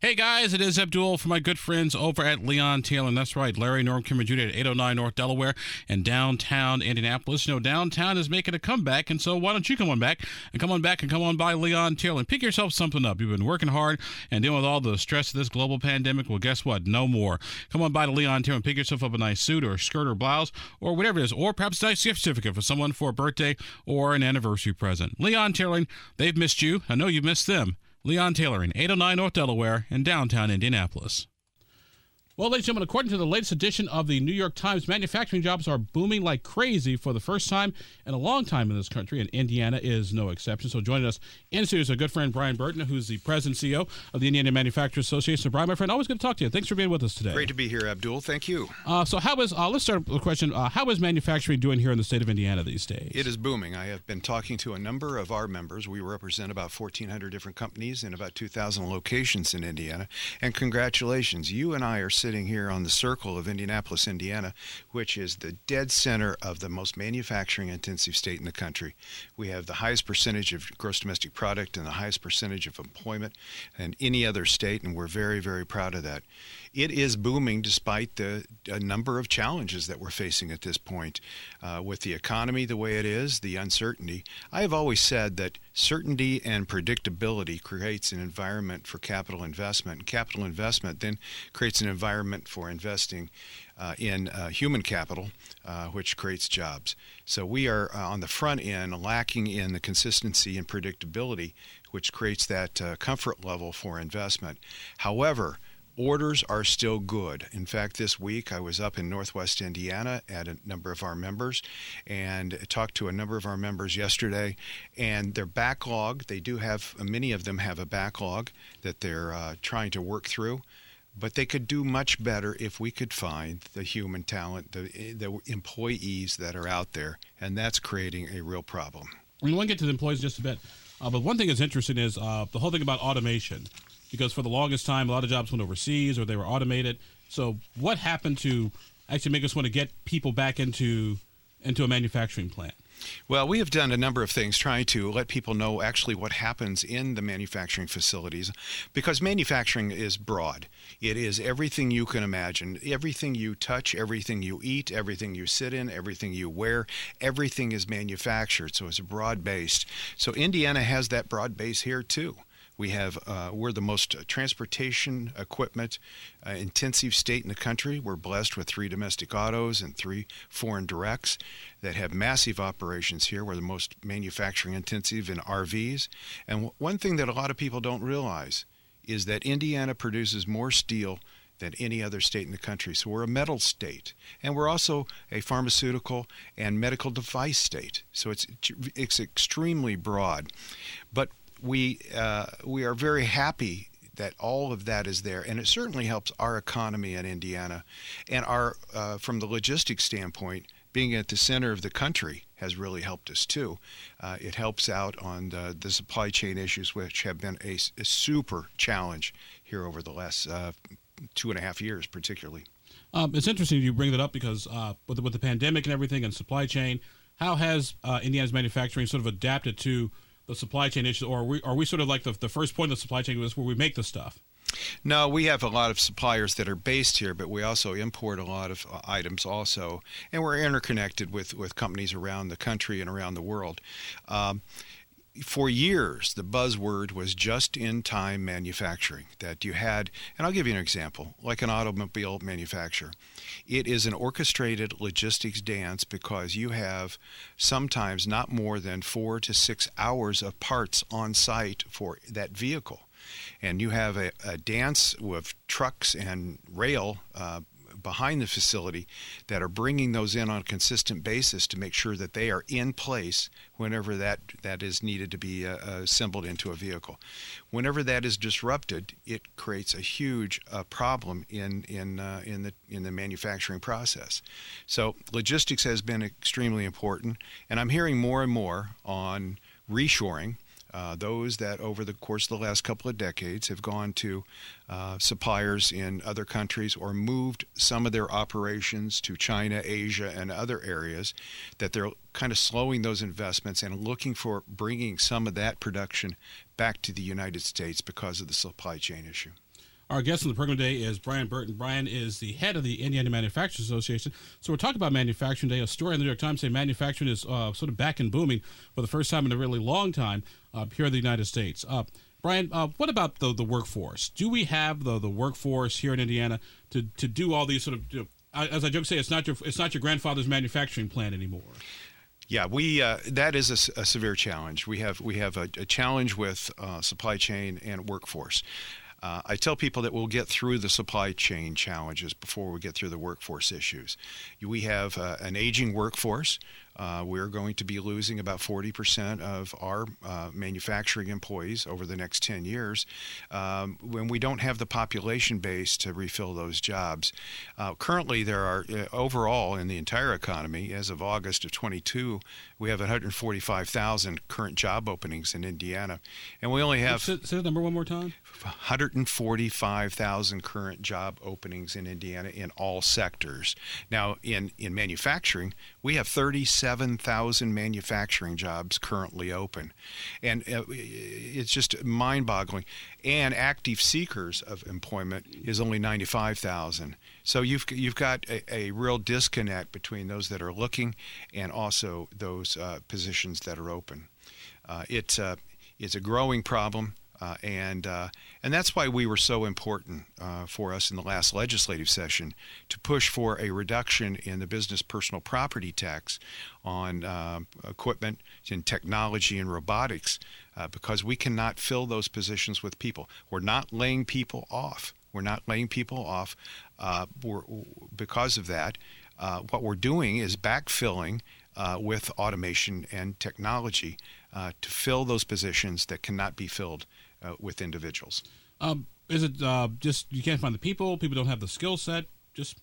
Hey guys, it is Abdul for my good friends over at Leon Taylor. And that's right, Larry Norm Kimmer Jr. at 809 North Delaware and downtown Indianapolis. You know, downtown is making a comeback, and so why don't you come on back and come on back and come on by Leon Taylor and pick yourself something up. You've been working hard and dealing with all the stress of this global pandemic. Well, guess what? No more. Come on by to Leon Taylor and pick yourself up a nice suit or skirt or blouse or whatever it is, or perhaps a nice gift certificate for someone for a birthday or an anniversary present. Leon Tailoring, they've missed you. I know you've missed them. Leon Tailoring, 809 North Delaware in downtown Indianapolis. Well, ladies and gentlemen, according to the latest edition of the New York Times, manufacturing jobs are booming like crazy for the first time in a long time in this country, and Indiana is no exception. So, joining us in studio is our good friend Brian Burton, who's the president and CEO of the Indiana Manufacturers Association. Brian, my friend, always good to talk to you. Thanks for being with us today. Great to be here, Abdul. Thank you. Uh, so, how is uh, let's start with a question: uh, How is manufacturing doing here in the state of Indiana these days? It is booming. I have been talking to a number of our members. We represent about 1,400 different companies in about 2,000 locations in Indiana. And congratulations, you and I are sitting here on the circle of Indianapolis, Indiana, which is the dead center of the most manufacturing intensive state in the country. We have the highest percentage of gross domestic product and the highest percentage of employment than any other state, and we're very, very proud of that. It is booming despite the number of challenges that we're facing at this point. Uh, with the economy the way it is, the uncertainty, I have always said that certainty and predictability creates an environment for capital investment. And capital investment then creates an environment for investing uh, in uh, human capital, uh, which creates jobs. So we are uh, on the front end lacking in the consistency and predictability, which creates that uh, comfort level for investment. However, orders are still good. In fact, this week I was up in Northwest Indiana at a number of our members and talked to a number of our members yesterday. And their backlog, they do have, many of them have a backlog that they're uh, trying to work through. But they could do much better if we could find the human talent, the, the employees that are out there, and that's creating a real problem. We want to get to the employees just a bit, uh, but one thing that's interesting is uh, the whole thing about automation because for the longest time, a lot of jobs went overseas or they were automated. So, what happened to actually make us want to get people back into into a manufacturing plant? Well, we have done a number of things trying to let people know actually what happens in the manufacturing facilities because manufacturing is broad. It is everything you can imagine. Everything you touch, everything you eat, everything you sit in, everything you wear, everything is manufactured. So it's broad based. So Indiana has that broad base here too. We have uh, we're the most transportation equipment uh, intensive state in the country. We're blessed with three domestic autos and three foreign directs that have massive operations here. We're the most manufacturing intensive in RVs. And w- one thing that a lot of people don't realize is that Indiana produces more steel than any other state in the country. So we're a metal state, and we're also a pharmaceutical and medical device state. So it's it's extremely broad. But we uh, we are very happy that all of that is there, and it certainly helps our economy in Indiana, and our uh, from the logistics standpoint, being at the center of the country has really helped us too. Uh, it helps out on the, the, supply chain issues, which have been a, a super challenge here over the last uh, two and a half years, particularly. Um, it's interesting you bring that up because uh, with, the, with the pandemic and everything and supply chain, how has uh, Indiana's manufacturing sort of adapted to the supply chain issues, or are we, are we sort of like the, the first point of the supply chain is where we make the stuff? No, we have a lot of suppliers that are based here, but we also import a lot of uh, items also, and we're interconnected with, with companies around the country and around the world. Um, for years, the buzzword was just in time manufacturing. That you had, and I'll give you an example, like an automobile manufacturer. It is an orchestrated logistics dance because you have sometimes not more than four to six hours of parts on site for that vehicle. And you have a, a dance with trucks and rail uh, behind the facility that are bringing those in on a consistent basis to make sure that they are in place whenever that, that is needed to be uh, assembled into a vehicle. Whenever that is disrupted, it creates a huge uh, problem in in uh, in the in the manufacturing process. So logistics has been extremely important, and I'm hearing more and more on reshoring uh, those that over the course of the last couple of decades have gone to uh, suppliers in other countries or moved some of their operations to China, Asia, and other areas, that they're kind of slowing those investments and looking for bringing some of that production back to the United States because of the supply chain issue. Our guest on the program today is Brian Burton. Brian is the head of the Indiana Manufacturers Association. So we're talking about Manufacturing Day. A story in the New York Times saying manufacturing is uh, sort of back and booming for the first time in a really long time uh, here in the United States. Uh, Brian, uh, what about the the workforce? Do we have the the workforce here in Indiana to to do all these sort of you know, as I joke say, it's not your it's not your grandfather's manufacturing plant anymore. Yeah, we uh, that is a, a, severe challenge. We have we have a, a challenge with uh, supply chain and workforce. Uh, I tell people that we'll get through the supply chain challenges before we get through the workforce issues. We have uh, an aging workforce. Uh, we're going to be losing about 40% of our uh, manufacturing employees over the next 10 years um, when we don't have the population base to refill those jobs. Uh, currently, there are uh, overall in the entire economy, as of August of 22, we have 145,000 current job openings in Indiana, and we only have. Say, say the number one more time. 145,000 current job openings in Indiana in all sectors. Now, in, in manufacturing, we have 37,000 manufacturing jobs currently open. And uh, it's just mind boggling. And active seekers of employment is only 95,000. So you've, you've got a, a, real disconnect between those that are looking and also those uh, positions that are open. Uh, it, uh, it's a growing problem. Uh, and uh, and that's why we were so important uh, for us in the last legislative session to push for a reduction in the business personal property tax on uh, equipment and technology and robotics uh, because we cannot fill those positions with people. We're not laying people off. We're not laying people off. Uh, because of that, what we're doing is backfilling with automation and technology to fill those positions that cannot be filled uh, with individuals. Um, is it uh, just you can't find the people? People don't have the skill set, just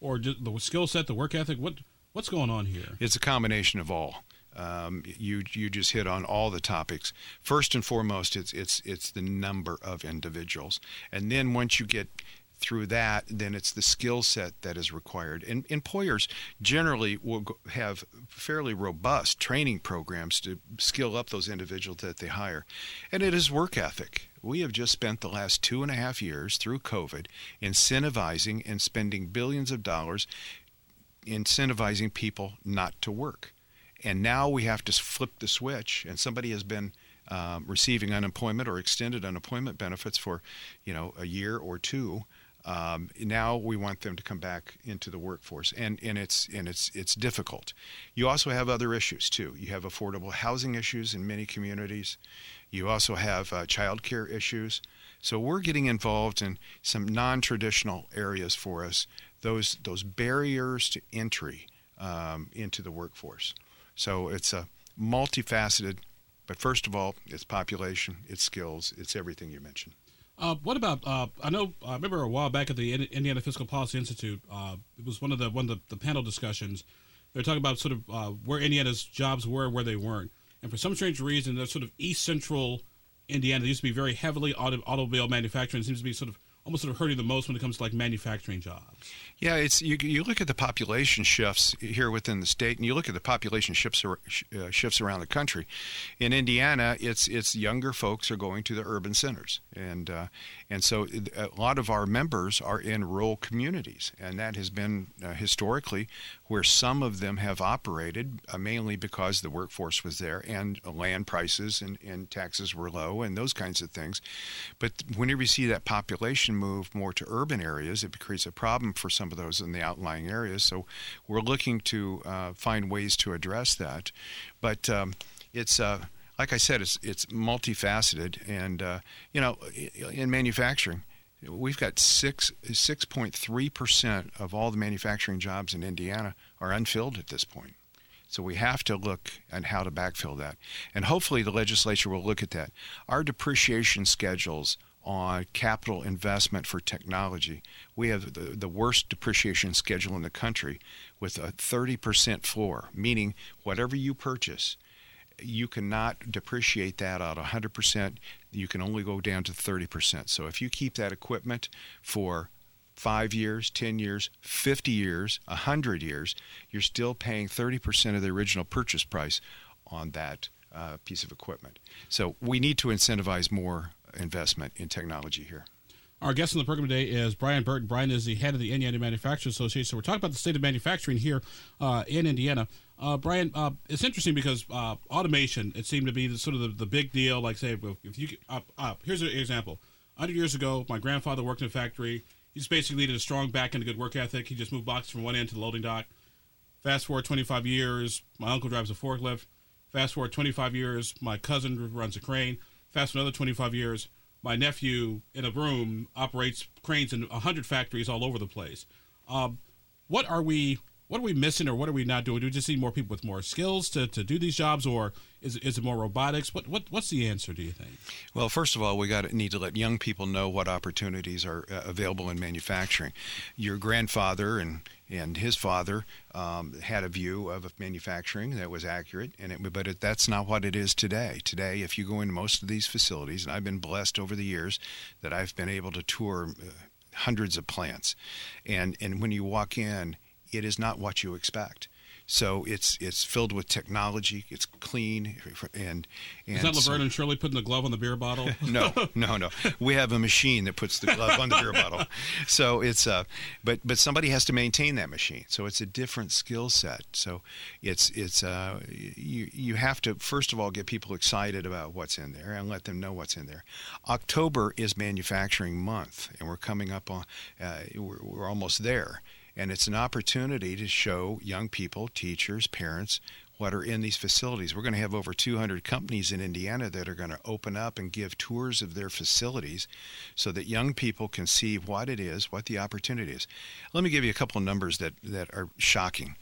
or just the skill set, the work ethic. What what's going on here? It's a combination of all. Um, you you just hit on all the topics. First and foremost, it's it's it's the number of individuals, and then once you get through that, then it's the skill set that is required. And employers generally will have fairly robust training programs to skill up those individuals that they hire. And it is work ethic. We have just spent the last two and a half years through COVID incentivizing and spending billions of dollars incentivizing people not to work. And now we have to flip the switch, and somebody has been um, receiving unemployment or extended unemployment benefits for, you know, a year or two. Um, now we want them to come back into the workforce, and, and it's and it's it's difficult. You also have other issues too. You have affordable housing issues in many communities. You also have uh, child care issues. So we're getting involved in some non-traditional areas for us. Those those barriers to entry um, into the workforce. So it's a multifaceted, but first of all, it's population, it's skills, it's everything you mentioned. Uh, what about? Uh, I know. I remember a while back at the Indiana Fiscal Policy Institute. Uh, it was one of the one of the, the panel discussions. They're talking about sort of uh, where Indiana's jobs were, where they weren't, and for some strange reason, they're sort of East Central Indiana. Used to be very heavily auto, automobile manufacturing. It seems to be sort of almost sort of hurting the most when it comes to like manufacturing jobs. Yeah, it's you. You look at the population shifts here within the state, and you look at the population shifts uh, shifts around the country. In Indiana, it's it's younger folks are going to the urban centers, and uh, and so a lot of our members are in rural communities, and that has been uh, historically where some of them have operated, uh, mainly because the workforce was there and land prices and, and taxes were low and those kinds of things. But whenever you see that population move more to urban areas, it creates a problem for some of those in the outlying areas. So we're looking to uh, find ways to address that. But um, it's uh, like I said, it's it's multifaceted, and uh, you know, in manufacturing, we've got six six point three percent of all the manufacturing jobs in Indiana are unfilled at this point. So we have to look at how to backfill that, and hopefully the legislature will look at that. Our depreciation schedules on capital investment for technology. We have the, the worst depreciation schedule in the country with a 30% floor, meaning whatever you purchase, you cannot depreciate that out 100%. You can only go down to 30%. So if you keep that equipment for five years, 10 years, 50 years, 100 years, you're still paying 30% of the original purchase price on that uh, piece of equipment. So we need to incentivize more investment in technology here. Our guest on the program today is Brian Burton. Brian is the head of the Indiana Manufacturers Association. So we're talking about the state of manufacturing here uh, in Indiana. Uh, Brian, uh, it's interesting because uh, automation, it seemed to be the, sort of the, the, big deal. Like, say, if you up, up. Here's an example. 100 years ago, my grandfather worked in a factory. He just basically needed a strong back and a good work ethic. He just moved boxes from one end to the loading dock. Fast forward 25 years, my uncle drives a forklift. Fast forward 25 years, my cousin runs a crane. Fast another 25 years, my nephew in a room operates cranes in 100 factories all over the place. Um, what are we what are we missing or what are we not doing? Do we just need more people with more skills to, to do these jobs or is, is it more robotics? What, what What's the answer, do you think? Well, first of all, we got to need to let young people know what opportunities are uh, available in manufacturing. Your grandfather and and his father um, had a view of manufacturing that was accurate, and it, but it, that's not what it is today. Today, if you go into most of these facilities, and I've been blessed over the years that I've been able to tour uh, hundreds of plants, and and when you walk in, it is not what you expect. So it's it's filled with technology. It's clean and, and is that Laverne so, and Shirley putting the glove on the beer bottle? no, no, no. We have a machine that puts the glove on the beer bottle. So it's uh, but but somebody has to maintain that machine. So it's a different skill set. So it's it's uh, you you have to first of all get people excited about what's in there and let them know what's in there. October is manufacturing month, and we're coming up on uh, we're, we're almost there. And it's an opportunity to show young people, teachers, parents, what are in these facilities. We're going to have over 200 companies in Indiana that are going to open up and give tours of their facilities so that young people can see what it is, what the opportunity is. Let me give you a couple of numbers that, that are shocking.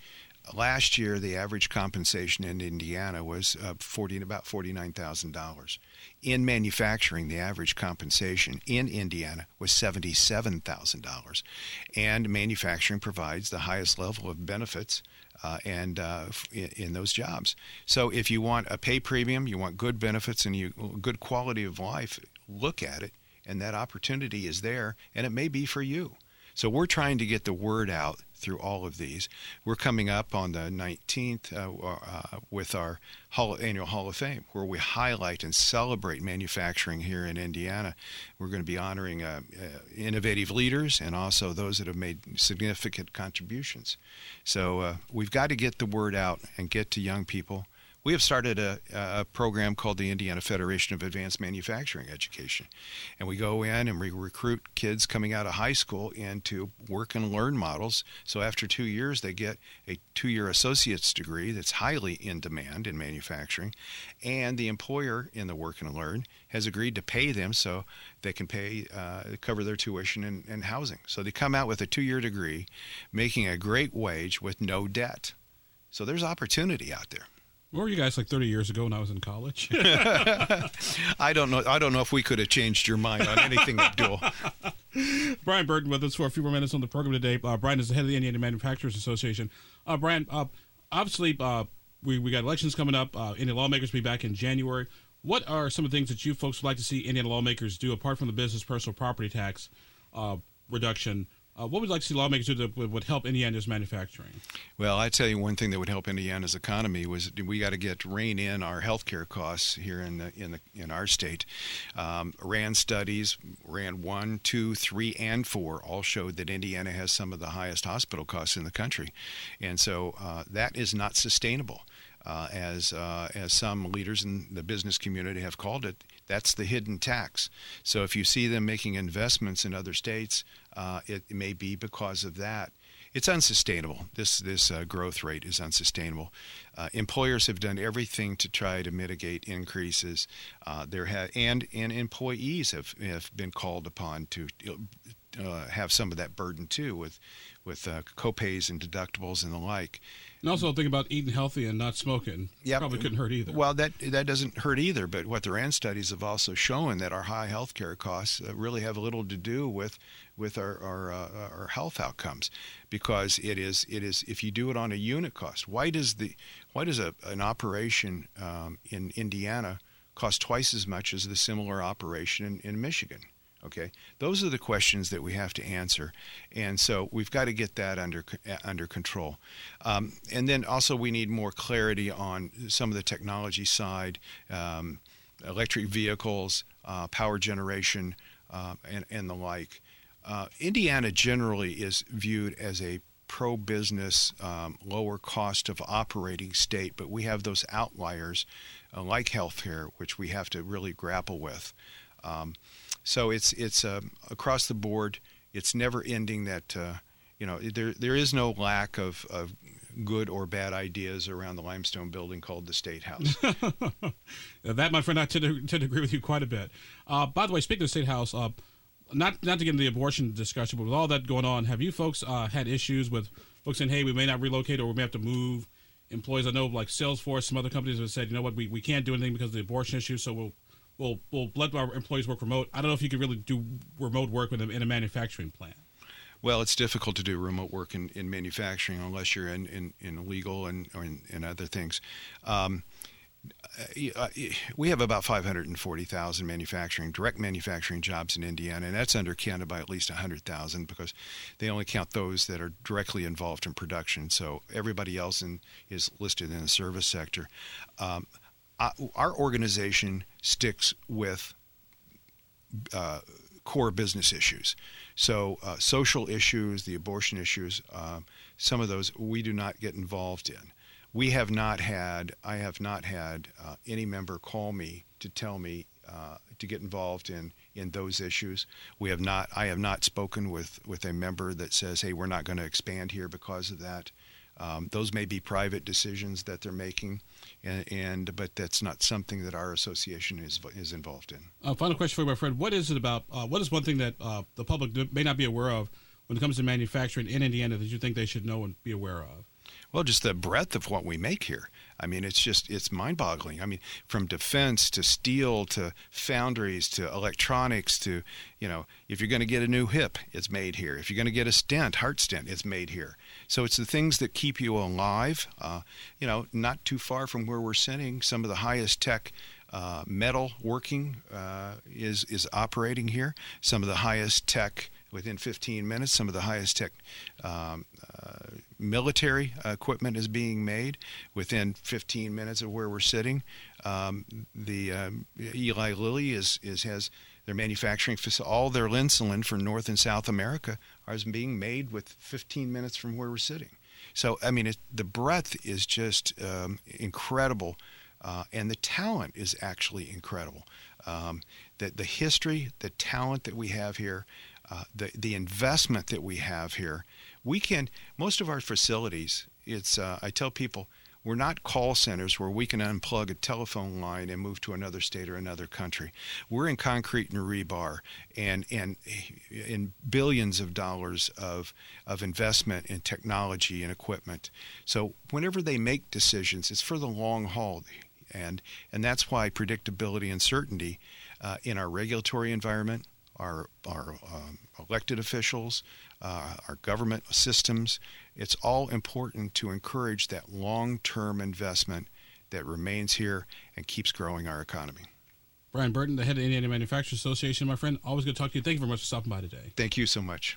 Last year, the average compensation in Indiana was uh, 40, about $49,000. In manufacturing, the average compensation in Indiana was $77,000. And manufacturing provides the highest level of benefits uh, and uh, in, in, those jobs. So if you want a pay premium, you want good benefits and you good quality of life, look at it, and that opportunity is there, and it may be for you. So we're trying to get the word out through all of these. We're coming up on the 19th uh, uh, with our Hall, annual Hall of Fame, where we highlight and celebrate manufacturing here in Indiana. We're going to be honoring uh, uh, innovative leaders and also those that have made significant contributions. So uh, we've got to get the word out and get to young people we have started a, a, program called the Indiana Federation of Advanced Manufacturing Education. And we go in and we recruit kids coming out of high school into work and learn models. So after two years, they get a two year associate's degree that's highly in demand in manufacturing. And the employer in the work and learn has agreed to pay them so they can pay uh, cover their tuition and, and housing. So they come out with a two year degree, making a great wage with no debt. So there's opportunity out there. Where were you guys like 30 years ago when I was in college? I don't know. I don't know if we could have changed your mind on anything, Abdul. Brian Burton with us for a few more minutes on the program today. Uh, Brian is the head of the Indiana Manufacturers Association. Uh, Brian, uh, obviously, uh, we, we got elections coming up. Uh, Indiana lawmakers will be back in January. What are some of the things that you folks would like to see Indiana lawmakers do apart from the business personal property tax uh, reduction? Uh, what would like to see lawmakers do that would, help Indiana's manufacturing? Well, I tell you one thing that would help Indiana's economy was we got to get rein in our healthcare costs here in the in the in our state. Um, RAND studies, RAND one, two, three, and four all showed that Indiana has some of the highest hospital costs in the country, and so uh, that is not sustainable. Uh, as uh, as some leaders in the business community have called it, that's the hidden tax. So if you see them making investments in other states, uh, it, it, may be because of that. It's unsustainable. This this uh, growth rate is unsustainable. Uh, employers have done everything to try to mitigate increases. Uh, there ha- and and employees have have been called upon to uh, have some of that burden too with with uh, copays and deductibles and the like. And also think about eating healthy and not smoking. Yeah, probably couldn't hurt either. Well, that that doesn't hurt either. But what the RAND studies have also shown that our high health care costs uh, really have little to do with with our our, uh, our health outcomes, because it is it is if you do it on a unit cost. Why does the why does a, an operation um, in Indiana cost twice as much as the similar operation in, in Michigan? Okay, those are the questions that we have to answer, and so we've got to get that under under control. Um, and then also we need more clarity on some of the technology side, um, electric vehicles, uh, power generation. uh, and, and the like. Uh, Indiana generally is viewed as a pro business, um, lower cost of operating state, but we have those outliers uh, like healthcare, which we have to really grapple with. Um, so it's it's uh, across the board. It's never ending. That uh, you know there there is no lack of, of good or bad ideas around the limestone building called the State House. that, my friend, I tend to, tend to agree with you quite a bit. Uh, by the way, speaking of the State House, uh, not not to get into the abortion discussion, but with all that going on, have you folks uh, had issues with folks saying, "Hey, we may not relocate or we may have to move"? Employees, I know, like Salesforce, some other companies have said, "You know what, we, we can't do anything because of the abortion issue, so we'll we'll we'll our employees work remote." I don't know if you could really do remote work in a, in a manufacturing plant. Well, it's difficult to do remote work in, in manufacturing unless you're in, in, in legal and or in, in other things. Um, uh, uh, we have about 540,000 manufacturing, direct manufacturing jobs in Indiana, and that's undercounted by at least 100,000 because they only count those that are directly involved in production. So everybody else in, is listed in the service sector. Um, our organization sticks with uh, core business issues. So, uh, social issues, the abortion issues, uh, some of those we do not get involved in we have not had, I have not had uh, any member call me to tell me uh, to get involved in, in those issues. We have not, I have not spoken with, with a member that says, hey, we're not going to expand here because of that. Um, those may be private decisions that they're making, and, and, but that's not something that our association is is involved in. Uh, final question for you, my friend: What is it about? Uh, what is one thing that uh, the public may not be aware of when it comes to manufacturing in Indiana that you think they should know and be aware of? Well, just the breadth of what we make here. I mean, it's just it's mind-boggling. I mean, from defense to steel to foundries to electronics to you know, if you're going to get a new hip, it's made here. If you're going to get a stent, heart stent, it's made here. So it's the things that keep you alive. Uh, you know, not too far from where we're sitting, some of the highest tech. Uh, metal working uh, is is operating here. Some of the highest tech within 15 minutes. Some of the highest tech um, uh, military equipment is being made within 15 minutes of where we're sitting. Um, the um, Eli Lilly is, is has their manufacturing all their insulin for North and South America is being made with 15 minutes from where we're sitting. So I mean, it, the breadth is just um, incredible, uh, and the talent is actually incredible. Um, the, the history, the talent that we have here, uh, the the investment that we have here we can most of our facilities it's uh, i tell people we're not call centers where we can unplug a telephone line and move to another state or another country. We're in concrete and rebar and and in billions of dollars of of investment in technology and equipment. So whenever they make decisions it's for the long haul. And and that's why predictability and certainty uh, in our regulatory environment our our um, elected officials uh, our government systems. It's all important to encourage that long term investment that remains here and keeps growing our economy. Brian Burton, the head of the Indiana Manufacturers Association, my friend, always good to talk to you. Thank you very much for stopping by today. Thank you so much.